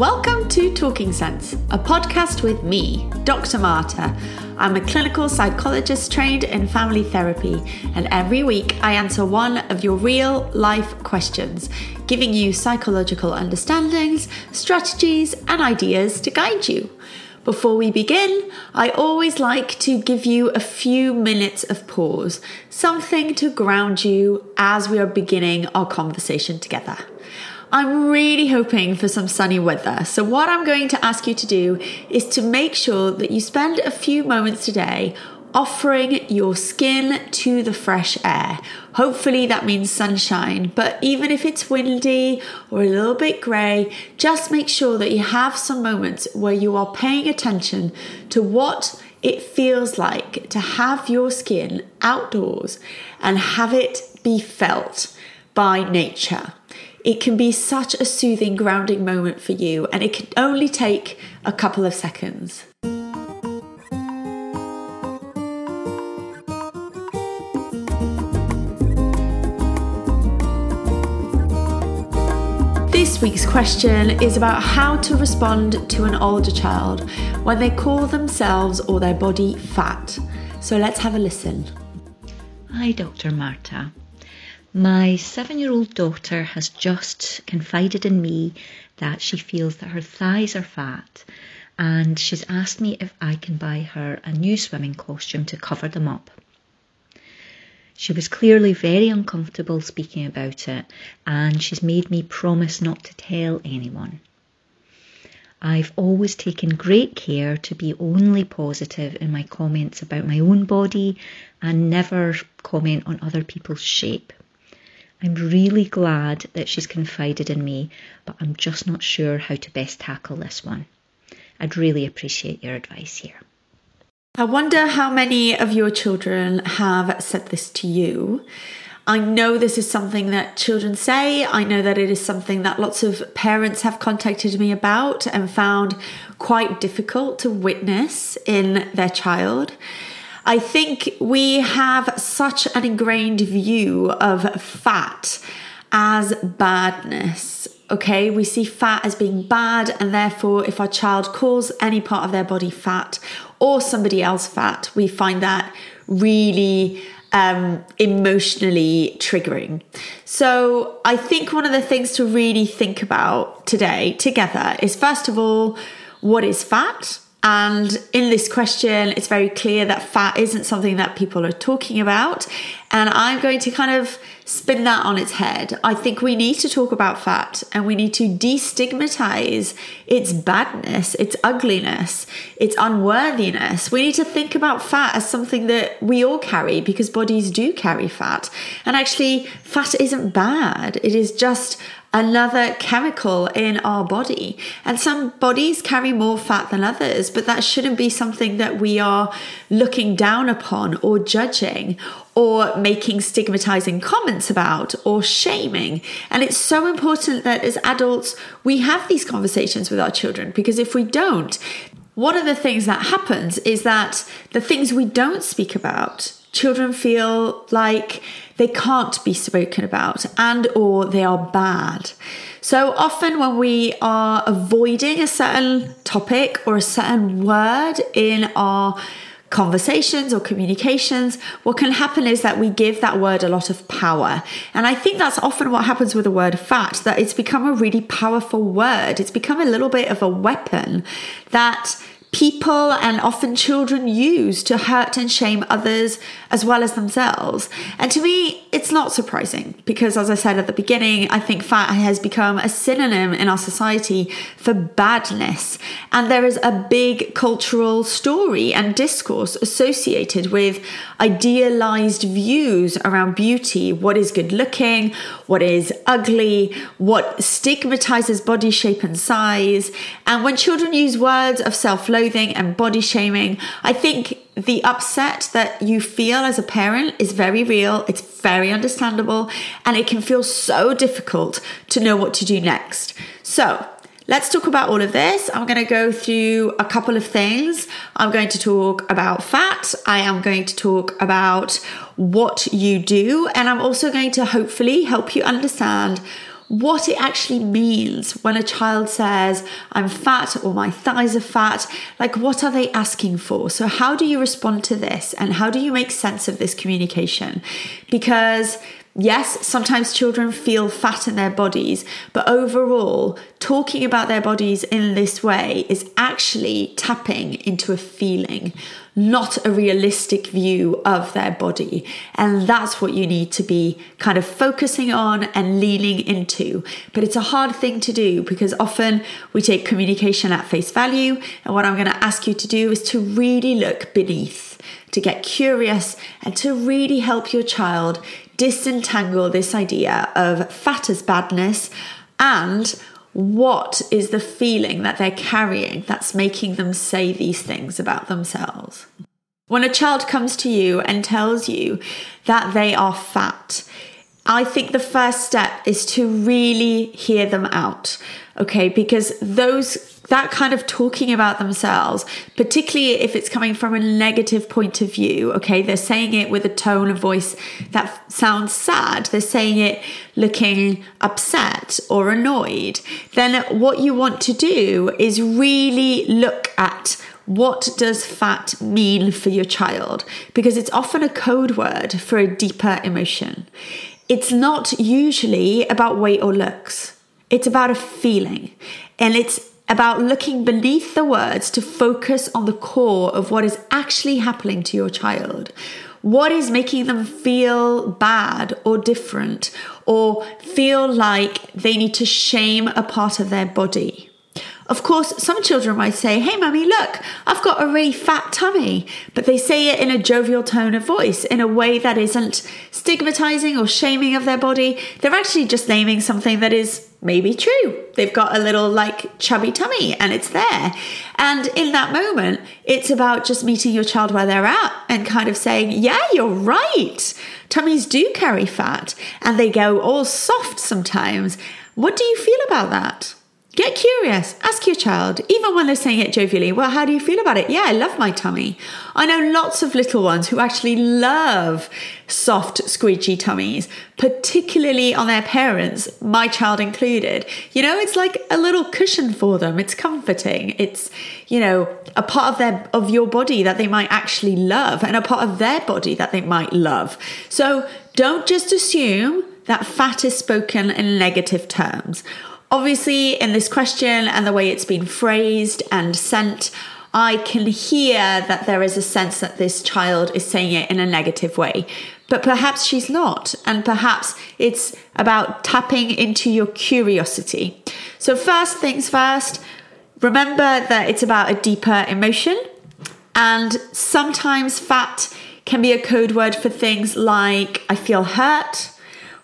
Welcome to Talking Sense, a podcast with me, Dr. Marta. I'm a clinical psychologist trained in family therapy, and every week I answer one of your real life questions, giving you psychological understandings, strategies, and ideas to guide you. Before we begin, I always like to give you a few minutes of pause, something to ground you as we are beginning our conversation together. I'm really hoping for some sunny weather. So, what I'm going to ask you to do is to make sure that you spend a few moments today offering your skin to the fresh air. Hopefully, that means sunshine, but even if it's windy or a little bit grey, just make sure that you have some moments where you are paying attention to what it feels like to have your skin outdoors and have it be felt by nature. It can be such a soothing, grounding moment for you, and it can only take a couple of seconds. This week's question is about how to respond to an older child when they call themselves or their body fat. So let's have a listen. Hi, Dr. Marta. My seven year old daughter has just confided in me that she feels that her thighs are fat and she's asked me if I can buy her a new swimming costume to cover them up. She was clearly very uncomfortable speaking about it and she's made me promise not to tell anyone. I've always taken great care to be only positive in my comments about my own body and never comment on other people's shape. I'm really glad that she's confided in me, but I'm just not sure how to best tackle this one. I'd really appreciate your advice here. I wonder how many of your children have said this to you. I know this is something that children say. I know that it is something that lots of parents have contacted me about and found quite difficult to witness in their child. I think we have such an ingrained view of fat as badness. Okay, we see fat as being bad, and therefore, if our child calls any part of their body fat or somebody else fat, we find that really um, emotionally triggering. So, I think one of the things to really think about today together is first of all, what is fat? And in this question, it's very clear that fat isn't something that people are talking about. And I'm going to kind of spin that on its head. I think we need to talk about fat and we need to destigmatize its badness, its ugliness, its unworthiness. We need to think about fat as something that we all carry because bodies do carry fat. And actually, fat isn't bad, it is just another chemical in our body. And some bodies carry more fat than others, but that shouldn't be something that we are looking down upon or judging or making stigmatizing comments about or shaming. And it's so important that as adults, we have these conversations with our children because if we don't, one of the things that happens is that the things we don't speak about children feel like they can't be spoken about and or they are bad so often when we are avoiding a certain topic or a certain word in our conversations or communications, what can happen is that we give that word a lot of power. And I think that's often what happens with the word fat, that it's become a really powerful word. It's become a little bit of a weapon that people and often children use to hurt and shame others as well as themselves. And to me, it's not surprising because, as I said at the beginning, I think fat has become a synonym in our society for badness. And there is a big cultural story and discourse associated with idealized views around beauty what is good looking, what is ugly, what stigmatizes body shape and size. And when children use words of self loathing and body shaming, I think the upset that you feel as a parent is very real, it's very understandable, and it can feel so difficult to know what to do next. So, Let's talk about all of this. I'm going to go through a couple of things. I'm going to talk about fat. I am going to talk about what you do. And I'm also going to hopefully help you understand what it actually means when a child says, I'm fat or my thighs are fat. Like, what are they asking for? So, how do you respond to this? And how do you make sense of this communication? Because Yes, sometimes children feel fat in their bodies, but overall, talking about their bodies in this way is actually tapping into a feeling, not a realistic view of their body. And that's what you need to be kind of focusing on and leaning into. But it's a hard thing to do because often we take communication at face value. And what I'm going to ask you to do is to really look beneath to get curious and to really help your child disentangle this idea of fat as badness and what is the feeling that they're carrying that's making them say these things about themselves. When a child comes to you and tells you that they are fat, I think the first step is to really hear them out. Okay, because those that kind of talking about themselves, particularly if it's coming from a negative point of view, okay, they're saying it with a tone of voice that sounds sad, they're saying it looking upset or annoyed, then what you want to do is really look at what does fat mean for your child because it's often a code word for a deeper emotion. It's not usually about weight or looks. It's about a feeling. And it's about looking beneath the words to focus on the core of what is actually happening to your child. What is making them feel bad or different or feel like they need to shame a part of their body? Of course, some children might say, Hey, mummy, look, I've got a really fat tummy. But they say it in a jovial tone of voice, in a way that isn't stigmatizing or shaming of their body. They're actually just naming something that is maybe true. They've got a little like chubby tummy and it's there. And in that moment, it's about just meeting your child where they're at and kind of saying, Yeah, you're right. Tummies do carry fat and they go all soft sometimes. What do you feel about that? Get curious. Ask your child, even when they're saying it jovially, well, how do you feel about it? Yeah, I love my tummy. I know lots of little ones who actually love soft, squidgy tummies, particularly on their parents, my child included. You know, it's like a little cushion for them. It's comforting. It's, you know, a part of their of your body that they might actually love and a part of their body that they might love. So don't just assume that fat is spoken in negative terms. Obviously, in this question and the way it's been phrased and sent, I can hear that there is a sense that this child is saying it in a negative way. But perhaps she's not, and perhaps it's about tapping into your curiosity. So, first things first, remember that it's about a deeper emotion, and sometimes fat can be a code word for things like I feel hurt,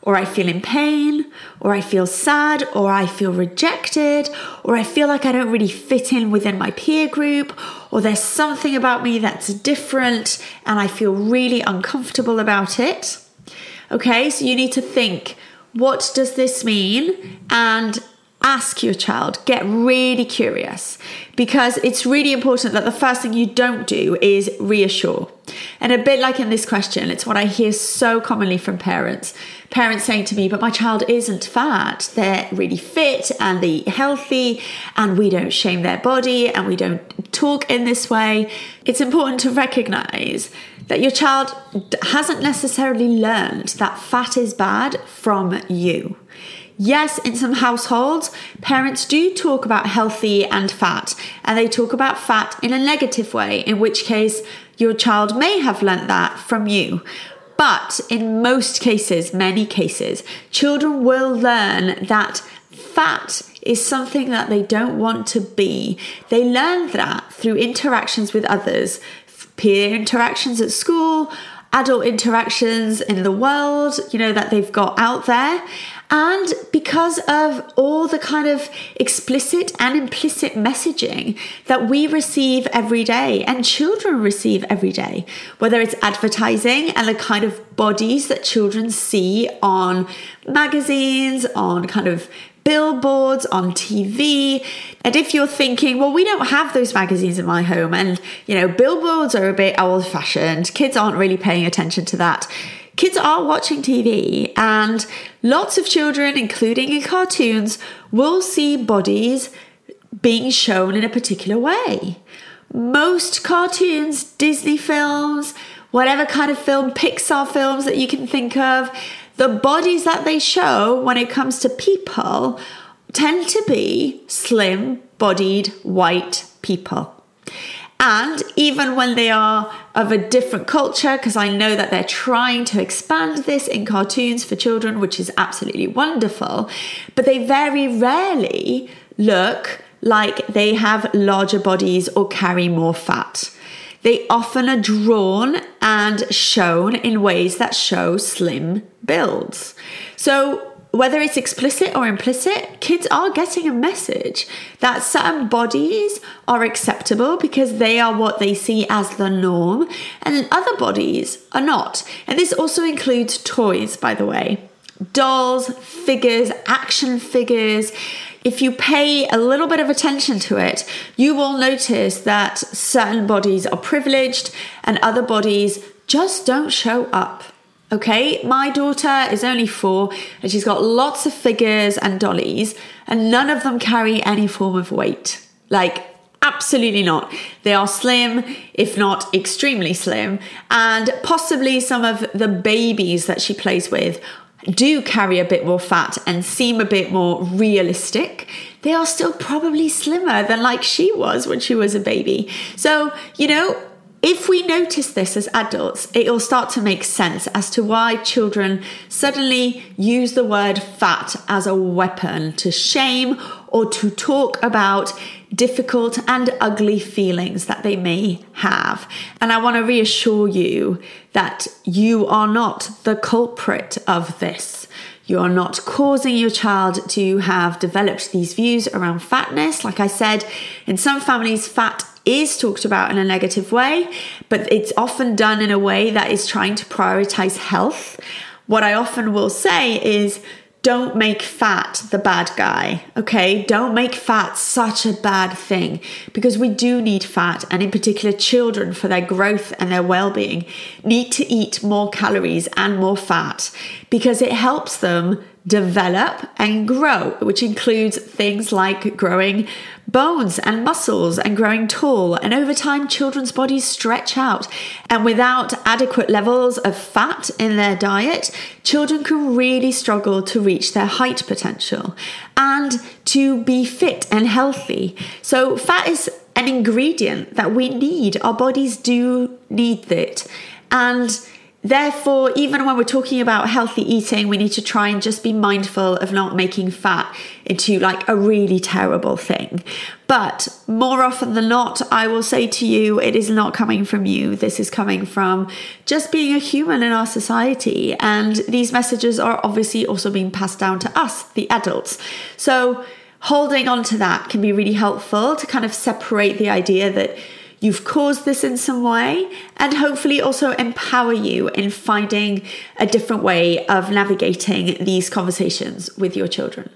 or I feel in pain, or I feel sad, or I feel rejected, or I feel like I don't really fit in within my peer group, or there's something about me that's different and I feel really uncomfortable about it. Okay, so you need to think what does this mean? And ask your child, get really curious because it's really important that the first thing you don't do is reassure. And a bit like in this question, it's what I hear so commonly from parents. Parents saying to me, but my child isn't fat. They're really fit and they eat healthy, and we don't shame their body and we don't talk in this way. It's important to recognize that your child hasn't necessarily learned that fat is bad from you yes, in some households, parents do talk about healthy and fat, and they talk about fat in a negative way, in which case your child may have learnt that from you. But in most cases, many cases, children will learn that fat is something that they don't want to be. They learn that through interactions with others, peer interactions at school, adult interactions in the world, you know, that they've got out there. And because of all the kind of explicit and implicit messaging that we receive every day and children receive every day, whether it's advertising and the kind of bodies that children see on magazines, on kind of billboards, on TV. And if you're thinking, well, we don't have those magazines in my home, and you know, billboards are a bit old fashioned, kids aren't really paying attention to that. Kids are watching TV, and lots of children, including in cartoons, will see bodies being shown in a particular way. Most cartoons, Disney films, whatever kind of film, Pixar films that you can think of, the bodies that they show when it comes to people tend to be slim bodied white people. And even when they are of a different culture, because I know that they're trying to expand this in cartoons for children, which is absolutely wonderful, but they very rarely look like they have larger bodies or carry more fat. They often are drawn and shown in ways that show slim builds. So, whether it's explicit or implicit, kids are getting a message that certain bodies are acceptable because they are what they see as the norm, and then other bodies are not. And this also includes toys, by the way dolls, figures, action figures, if you pay a little bit of attention to it, you will notice that certain bodies are privileged and other bodies just don't show up. Okay, my daughter is only four and she's got lots of figures and dollies, and none of them carry any form of weight. Like, absolutely not. They are slim, if not extremely slim, and possibly some of the babies that she plays with do carry a bit more fat and seem a bit more realistic, they are still probably slimmer than like she was when she was a baby. So, you know, if we notice this as adults, it will start to make sense as to why children suddenly use the word fat as a weapon to shame or to talk about difficult and ugly feelings that they may have. And I want to reassure you that you are not the culprit of this. You are not causing your child to have developed these views around fatness. Like I said, in some families, fat is talked about in a negative way, but it's often done in a way that is trying to prioritize health. What I often will say is, don't make fat the bad guy, okay? Don't make fat such a bad thing because we do need fat, and in particular, children for their growth and their well being need to eat more calories and more fat because it helps them develop and grow, which includes things like growing bones and muscles and growing tall. And over time, children's bodies stretch out. And without adequate levels of fat in their diet, children can really struggle to reach their height potential and to be fit and healthy. So, fat is an ingredient that we need. Our bodies do need it. And Therefore, even when we're talking about healthy eating, we need to try and just be mindful of not making fat into like a really terrible thing. But more often than not, I will say to you, it is not coming from you. This is coming from just being a human in our society. And these messages are obviously also being passed down to us, the adults. So, holding on to that can be really helpful to kind of separate the idea that you've caused this in some way, and hopefully also empower you in finding a different way of navigating these conversations with your children.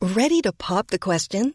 Ready to pop the question?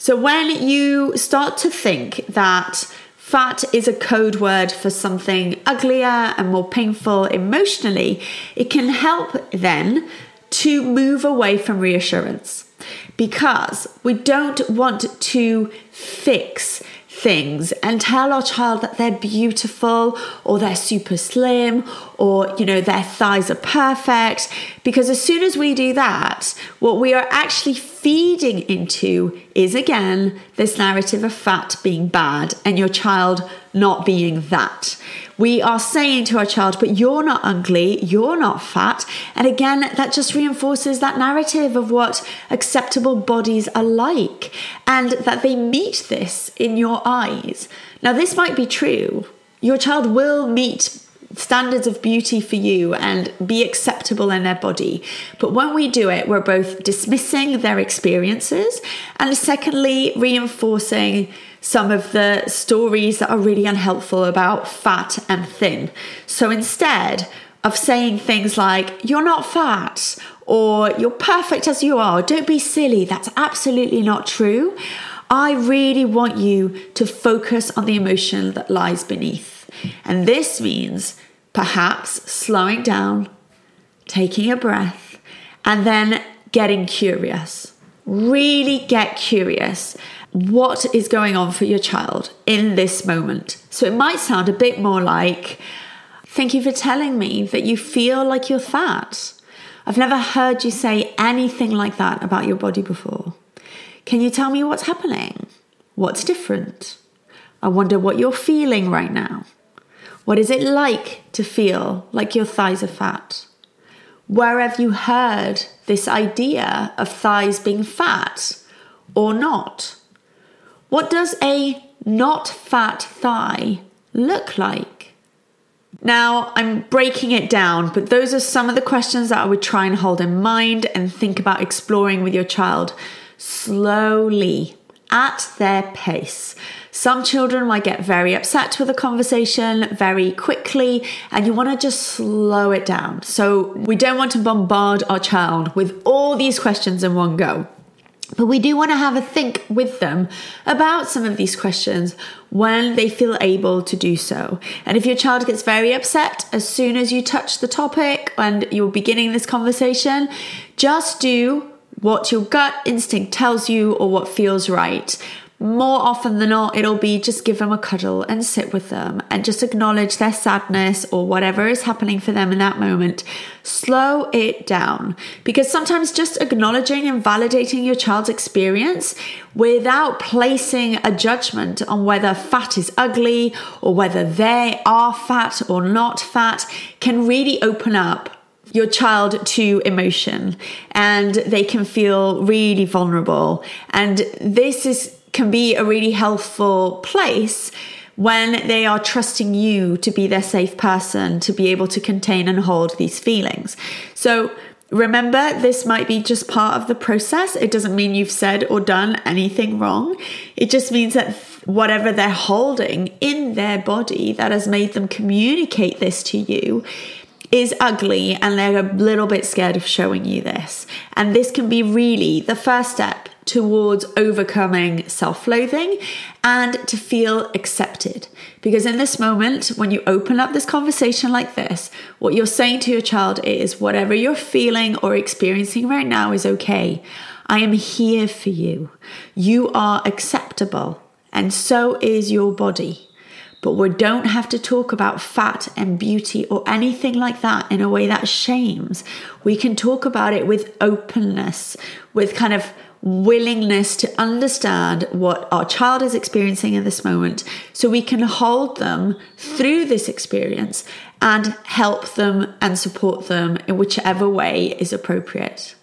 So, when you start to think that fat is a code word for something uglier and more painful emotionally, it can help then to move away from reassurance. Because we don't want to fix things and tell our child that they're beautiful or they're super slim or you know their thighs are perfect. Because as soon as we do that what we are actually feeding into is again this narrative of fat being bad and your child not being that we are saying to our child, but you're not ugly, you're not fat. And again, that just reinforces that narrative of what acceptable bodies are like and that they meet this in your eyes. Now, this might be true. Your child will meet standards of beauty for you and be acceptable in their body. But when we do it, we're both dismissing their experiences and secondly, reinforcing some of the stories that are really unhelpful about fat and thin. So instead of saying things like, you're not fat or you're perfect as you are, don't be silly, that's absolutely not true. I really want you to focus on the emotion that lies beneath. And this means perhaps slowing down, taking a breath, and then getting curious. Really get curious what is going on for your child in this moment. So it might sound a bit more like, Thank you for telling me that you feel like you're fat. I've never heard you say anything like that about your body before. Can you tell me what's happening? What's different? I wonder what you're feeling right now. What is it like to feel like your thighs are fat? Where have you heard this idea of thighs being fat or not? What does a not fat thigh look like? Now, I'm breaking it down, but those are some of the questions that I would try and hold in mind and think about exploring with your child slowly at their pace. Some children might get very upset with a conversation very quickly, and you want to just slow it down. So, we don't want to bombard our child with all these questions in one go. But we do want to have a think with them about some of these questions when they feel able to do so. And if your child gets very upset as soon as you touch the topic and you're beginning this conversation, just do what your gut instinct tells you or what feels right more often than not, it'll be just give them a cuddle and sit with them and just acknowledge their sadness or whatever is happening for them in that moment. Slow it down because sometimes just acknowledging and validating your child's experience without placing a judgment on whether fat is ugly or whether they are fat or not fat can really open up your child to emotion and they can feel really vulnerable. And this is can be a really helpful place when they are trusting you to be their safe person to be able to contain and hold these feelings. So remember, this might be just part of the process. It doesn't mean you've said or done anything wrong. It just means that whatever they're holding in their body that has made them communicate this to you is ugly and they're a little bit scared of showing you this. And this can be really the first step towards overcoming self loathing and to feel accepted. Because in this moment, when you open up this conversation like this, what you're saying to your child is whatever you're feeling or experiencing right now is okay. I am here for you. You are acceptable, and so is your body. But we don't have to talk about fat and beauty or anything like that in a way that shames. We can talk about it with openness, with kind of willingness to understand what our child is experiencing in this moment so we can hold them through this experience and help them and support them in whichever way is appropriate.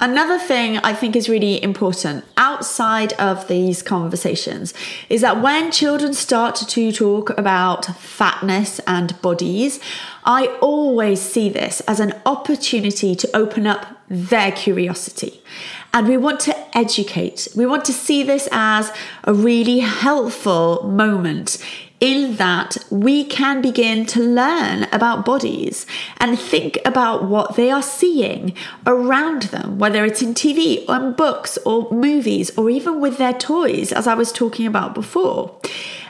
Another thing I think is really important outside of these conversations is that when children start to talk about fatness and bodies, I always see this as an opportunity to open up their curiosity. And we want to educate. We want to see this as a really helpful moment in that we can begin to learn about bodies and think about what they are seeing around them, whether it's in TV or in books or movies or even with their toys, as I was talking about before.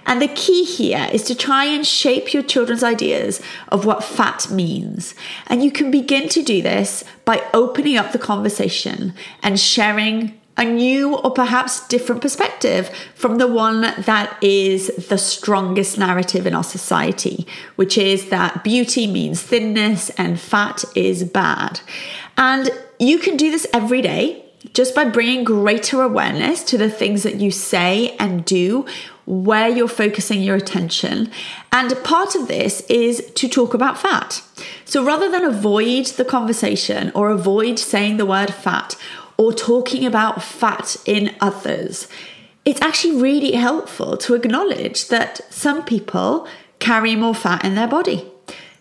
And the key here is to try and shape your children's ideas of what fat means. And you can begin to do this by opening up the conversation and sharing a new or perhaps different perspective from the one that is the strongest narrative in our society, which is that beauty means thinness and fat is bad. And you can do this every day just by bringing greater awareness to the things that you say and do where you're focusing your attention. And part of this is to talk about fat. So rather than avoid the conversation or avoid saying the word fat or talking about fat in others, it's actually really helpful to acknowledge that some people carry more fat in their body.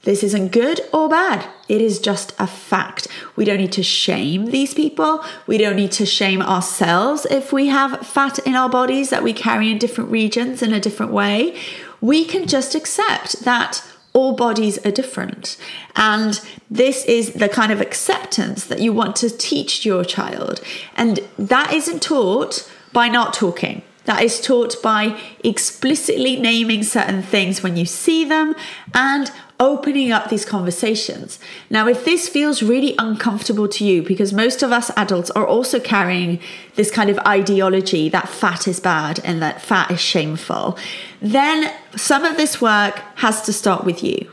This isn't good or bad. It is just a fact. We don't need to shame these people. We don't need to shame ourselves if we have fat in our bodies that we carry in different regions in a different way. We can just accept that all bodies are different. And this is the kind of acceptance that you want to teach your child. And that isn't taught by not talking. That is taught by explicitly naming certain things when you see them and opening up these conversations. Now, if this feels really uncomfortable to you, because most of us adults are also carrying this kind of ideology that fat is bad and that fat is shameful, then some of this work has to start with you.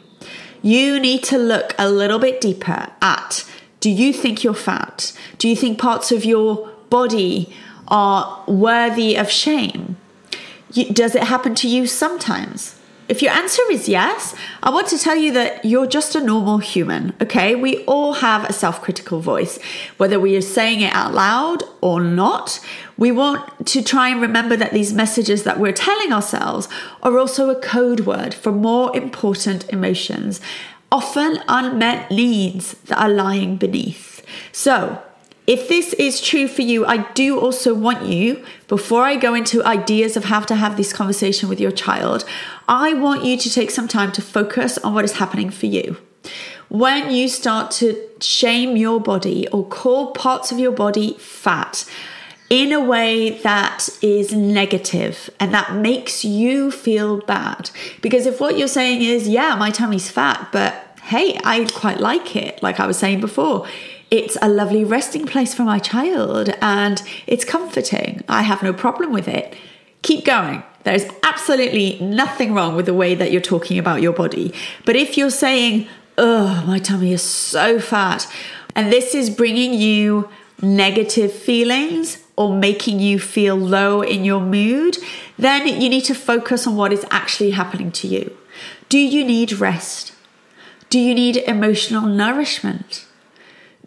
You need to look a little bit deeper at do you think you're fat? Do you think parts of your body are worthy of shame? Does it happen to you sometimes? If your answer is yes, I want to tell you that you're just a normal human, okay? We all have a self critical voice, whether we are saying it out loud or not. We want to try and remember that these messages that we're telling ourselves are also a code word for more important emotions, often unmet needs that are lying beneath. So, if this is true for you, I do also want you, before I go into ideas of how to have this conversation with your child, I want you to take some time to focus on what is happening for you. When you start to shame your body or call parts of your body fat, in a way that is negative and that makes you feel bad. Because if what you're saying is, yeah, my tummy's fat, but hey, I quite like it, like I was saying before, it's a lovely resting place for my child and it's comforting. I have no problem with it. Keep going. There's absolutely nothing wrong with the way that you're talking about your body. But if you're saying, oh, my tummy is so fat, and this is bringing you negative feelings or making you feel low in your mood, then you need to focus on what is actually happening to you. Do you need rest? Do you need emotional nourishment?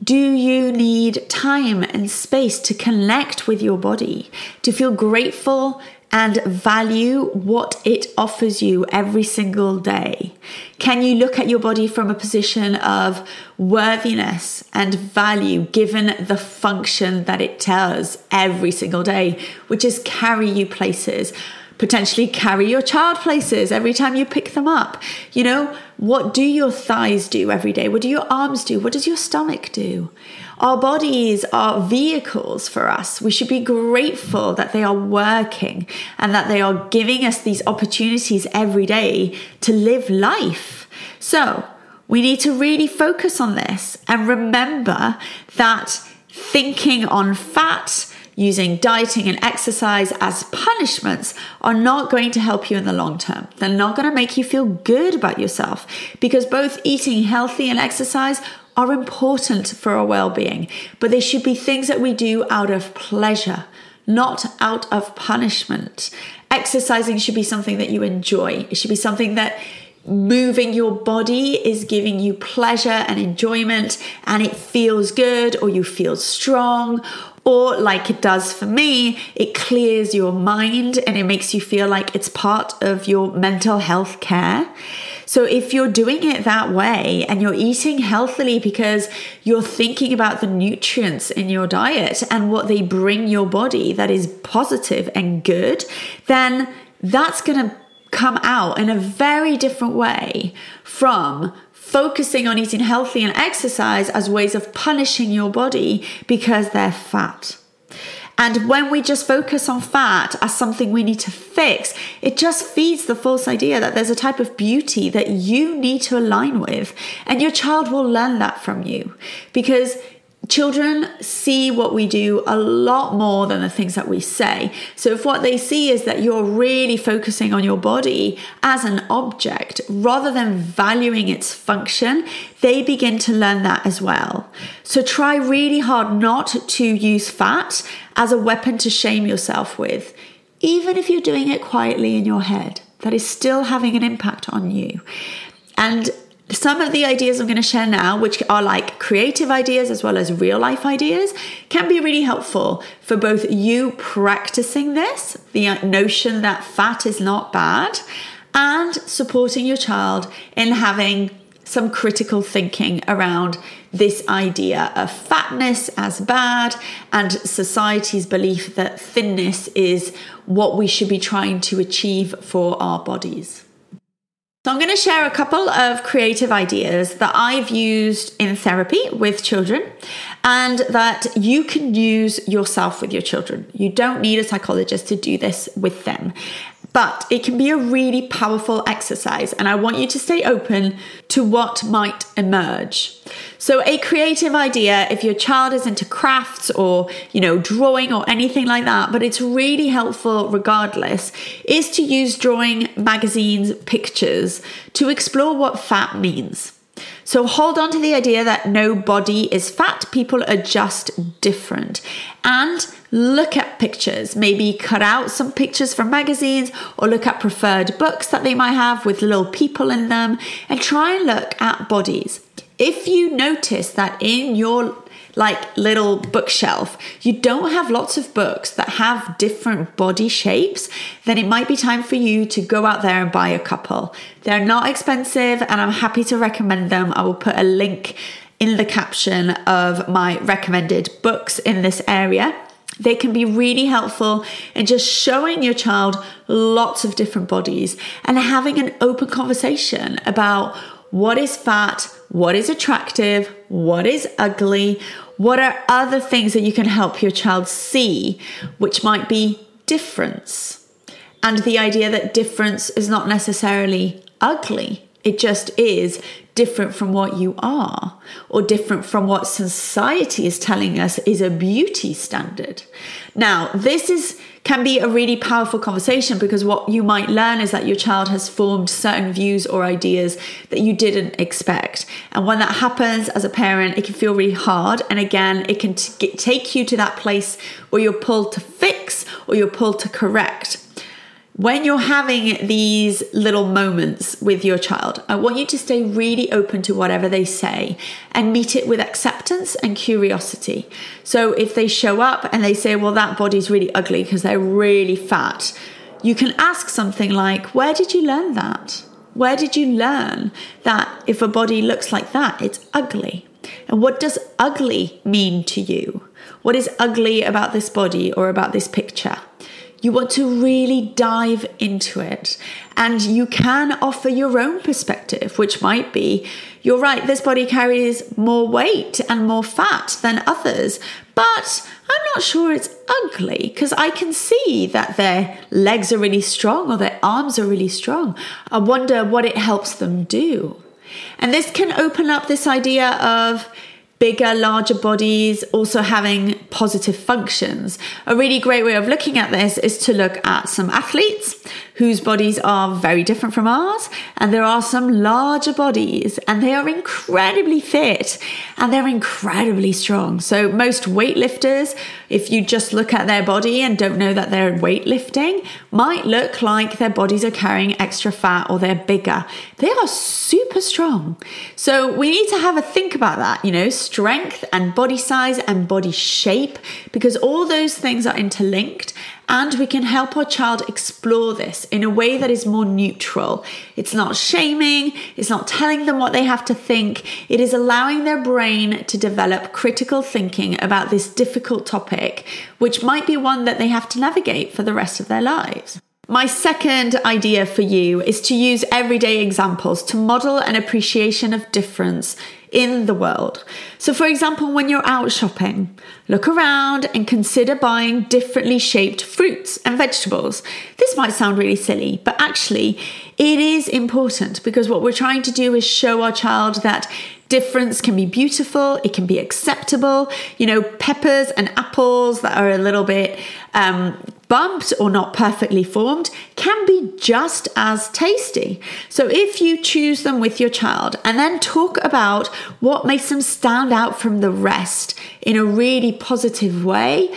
Do you need time and space to connect with your body, to feel grateful and value what it offers you every single day? Can you look at your body from a position of worthiness and value given the function that it does every single day, which is carry you places? Potentially carry your child places every time you pick them up. You know, what do your thighs do every day? What do your arms do? What does your stomach do? Our bodies are vehicles for us. We should be grateful that they are working and that they are giving us these opportunities every day to live life. So, we need to really focus on this and remember that thinking on fat, using dieting and exercise as punishments are not going to help you in the long term. They're not going to make you feel good about yourself because both eating healthy and exercise are important for our well being, but they should be things that we do out of pleasure, not out of punishment. Exercising should be something that you enjoy, it should be something that moving your body is giving you pleasure and enjoyment and it feels good or you feel strong or like it does for me, it clears your mind and it makes you feel like it's part of your mental health care. So if you're doing it that way and you're eating healthily because you're thinking about the nutrients in your diet and what they bring your body that is positive and good, then that's going to come out in a very different way from focusing on eating healthy and exercise as ways of punishing your body because they're fat. And when we just focus on fat as something we need to fix, it just feeds the false idea that there's a type of beauty that you need to align with. And your child will learn that from you because Children see what we do a lot more than the things that we say. So, if what they see is that you're really focusing on your body as an object rather than valuing its function, they begin to learn that as well. So, try really hard not to use fat as a weapon to shame yourself with, even if you're doing it quietly in your head. That is still having an impact on you. And some of the ideas I'm going to share now, which are like creative ideas as well as real life ideas, can be really helpful for both you practicing this, the uh, notion that fat is not bad, and supporting your child in having some critical thinking around this idea of fatness as bad and society's belief that thinness is what we should be trying to achieve for our bodies. I'm going to share a couple of creative ideas that I've used in therapy with children and that you can use yourself with your children. You don't need a psychologist to do this with them but it can be a really powerful exercise. And I want you to stay open to what might emerge. So, a creative idea, if your child is into crafts or, you know, drawing or anything like that, but it's really helpful regardless, is to use drawing magazines, pictures to explore what fat means. So hold on to the idea that no body is fat, people are just different. And look at pictures, maybe cut out some pictures from magazines or look at preferred books that they might have with little people in them and try and look at bodies. If you notice that in your like little bookshelf, you don't have lots of books that have different body shapes, then it might be time for you to go out there and buy a couple. They're not expensive and I'm happy to recommend them. I will put a link in the caption of my recommended books in this area. They can be really helpful in just showing your child lots of different bodies and having an open conversation about what is fat, what is attractive, what is ugly, what are other things that you can help your child see, which might be difference? And the idea that difference is not necessarily ugly, it just is different from what you are, or different from what society is telling us is a beauty standard. Now, this is can be a really powerful conversation because what you might learn is that your child has formed certain views or ideas that you didn't expect. And when that happens as a parent, it can feel really hard. And again, it can t- take you to that place where you're pulled to fix or you're pulled to correct when you're having these little moments with your child, I want you to stay really open to whatever they say and meet it with acceptance and curiosity. So if they show up and they say, Well, that body's really ugly because they're really fat, you can ask something like, Where did you learn that? Where did you learn that if a body looks like that, it's ugly? And what does ugly mean to you? What is ugly about this body or about this picture? You want to really dive into it. And you can offer your own perspective, which might be you're right, this body carries more weight and more fat than others, but I'm not sure it's ugly because I can see that their legs are really strong or their arms are really strong. I wonder what it helps them do. And this can open up this idea of bigger, larger bodies also having positive functions. A really great way of looking at this is to look at some athletes. Whose bodies are very different from ours, and there are some larger bodies, and they are incredibly fit and they're incredibly strong. So, most weightlifters, if you just look at their body and don't know that they're weightlifting, might look like their bodies are carrying extra fat or they're bigger. They are super strong. So, we need to have a think about that, you know, strength and body size and body shape, because all those things are interlinked and we can help our child explore this in a way that is more neutral. It's not shaming, it's not telling them what they have to think, it is allowing their brain to develop critical thinking about this difficult topic, which might be one that they have to navigate for the rest of their lives. My second idea for you is to use everyday examples to model an appreciation of difference in the world. So, for example, when you're out shopping, look around and consider buying differently shaped fruits and vegetables. This might sound really silly, but actually, it is important because what we're trying to do is show our child that difference can be beautiful, it can be acceptable. You know, peppers and apples that are a little bit um, bumped or not perfectly formed can be just as tasty. So if you choose them with your child and then talk about what makes them stand out from the rest in a really positive way,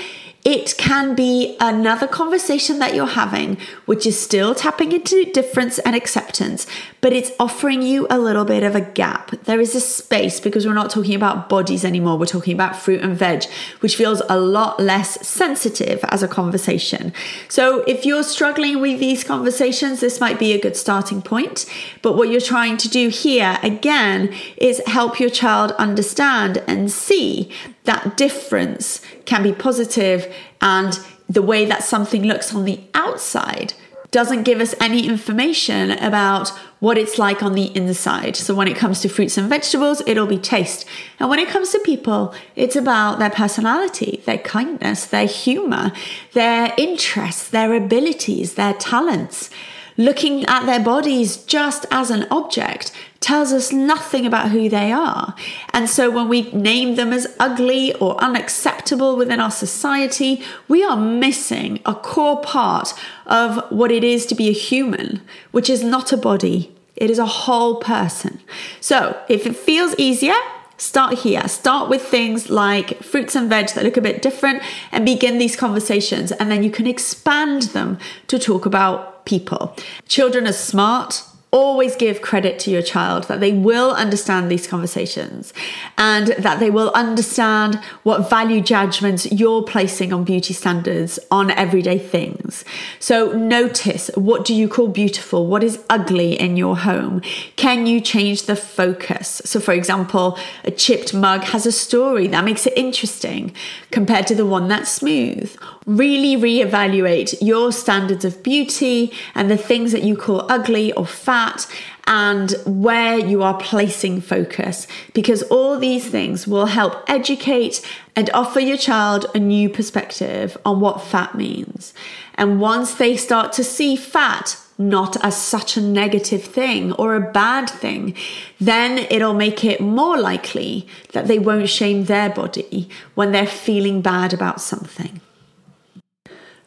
it can be another conversation that you're having, which is still tapping into difference and acceptance, but it's offering you a little bit of a gap. There is a space because we're not talking about bodies anymore. We're talking about fruit and veg, which feels a lot less sensitive as a conversation. So if you're struggling with these conversations, this might be a good starting point. But what you're trying to do here, again, is help your child understand and see that difference can be positive and the way that something looks on the outside doesn't give us any information about what it's like on the inside. So when it comes to fruits and vegetables, it'll be taste. And when it comes to people, it's about their personality, their kindness, their humor, their interests, their abilities, their talents. Looking at their bodies just as an object tells us nothing about who they are. And so when we name them as ugly or unacceptable within our society, we are missing a core part of what it is to be a human, which is not a body, it is a whole person. So if it feels easier, Start here. Start with things like fruits and veg that look a bit different and begin these conversations. And then you can expand them to talk about people. Children are smart, always give credit to your child that they will understand these conversations and that they will understand what value judgments you're placing on beauty standards on everyday things. So notice what do you call beautiful? What is ugly in your home? Can you change the focus? So for example, a chipped mug has a story that makes it interesting compared to the one that's smooth. Really reevaluate your standards of beauty and the things that you call ugly or fat that and where you are placing focus because all these things will help educate and offer your child a new perspective on what fat means. And once they start to see fat not as such a negative thing or a bad thing, then it'll make it more likely that they won't shame their body when they're feeling bad about something.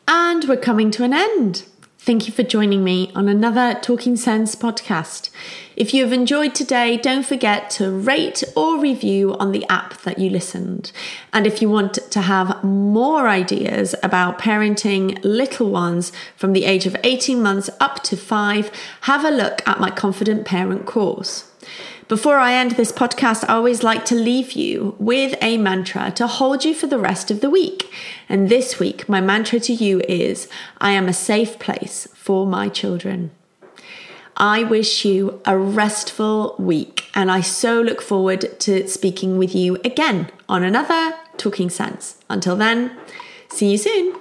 And we're coming to an end. Thank you for joining me on another Talking Sense podcast. If you have enjoyed today, don't forget to rate or review on the app that you listened. And if you want to have more ideas about parenting little ones from the age of 18 months up to five, have a look at my Confident Parent course. Before I end this podcast, I always like to leave you with a mantra to hold you for the rest of the week. And this week, my mantra to you is I am a safe place for my children. I wish you a restful week, and I so look forward to speaking with you again on another Talking Sense. Until then, see you soon.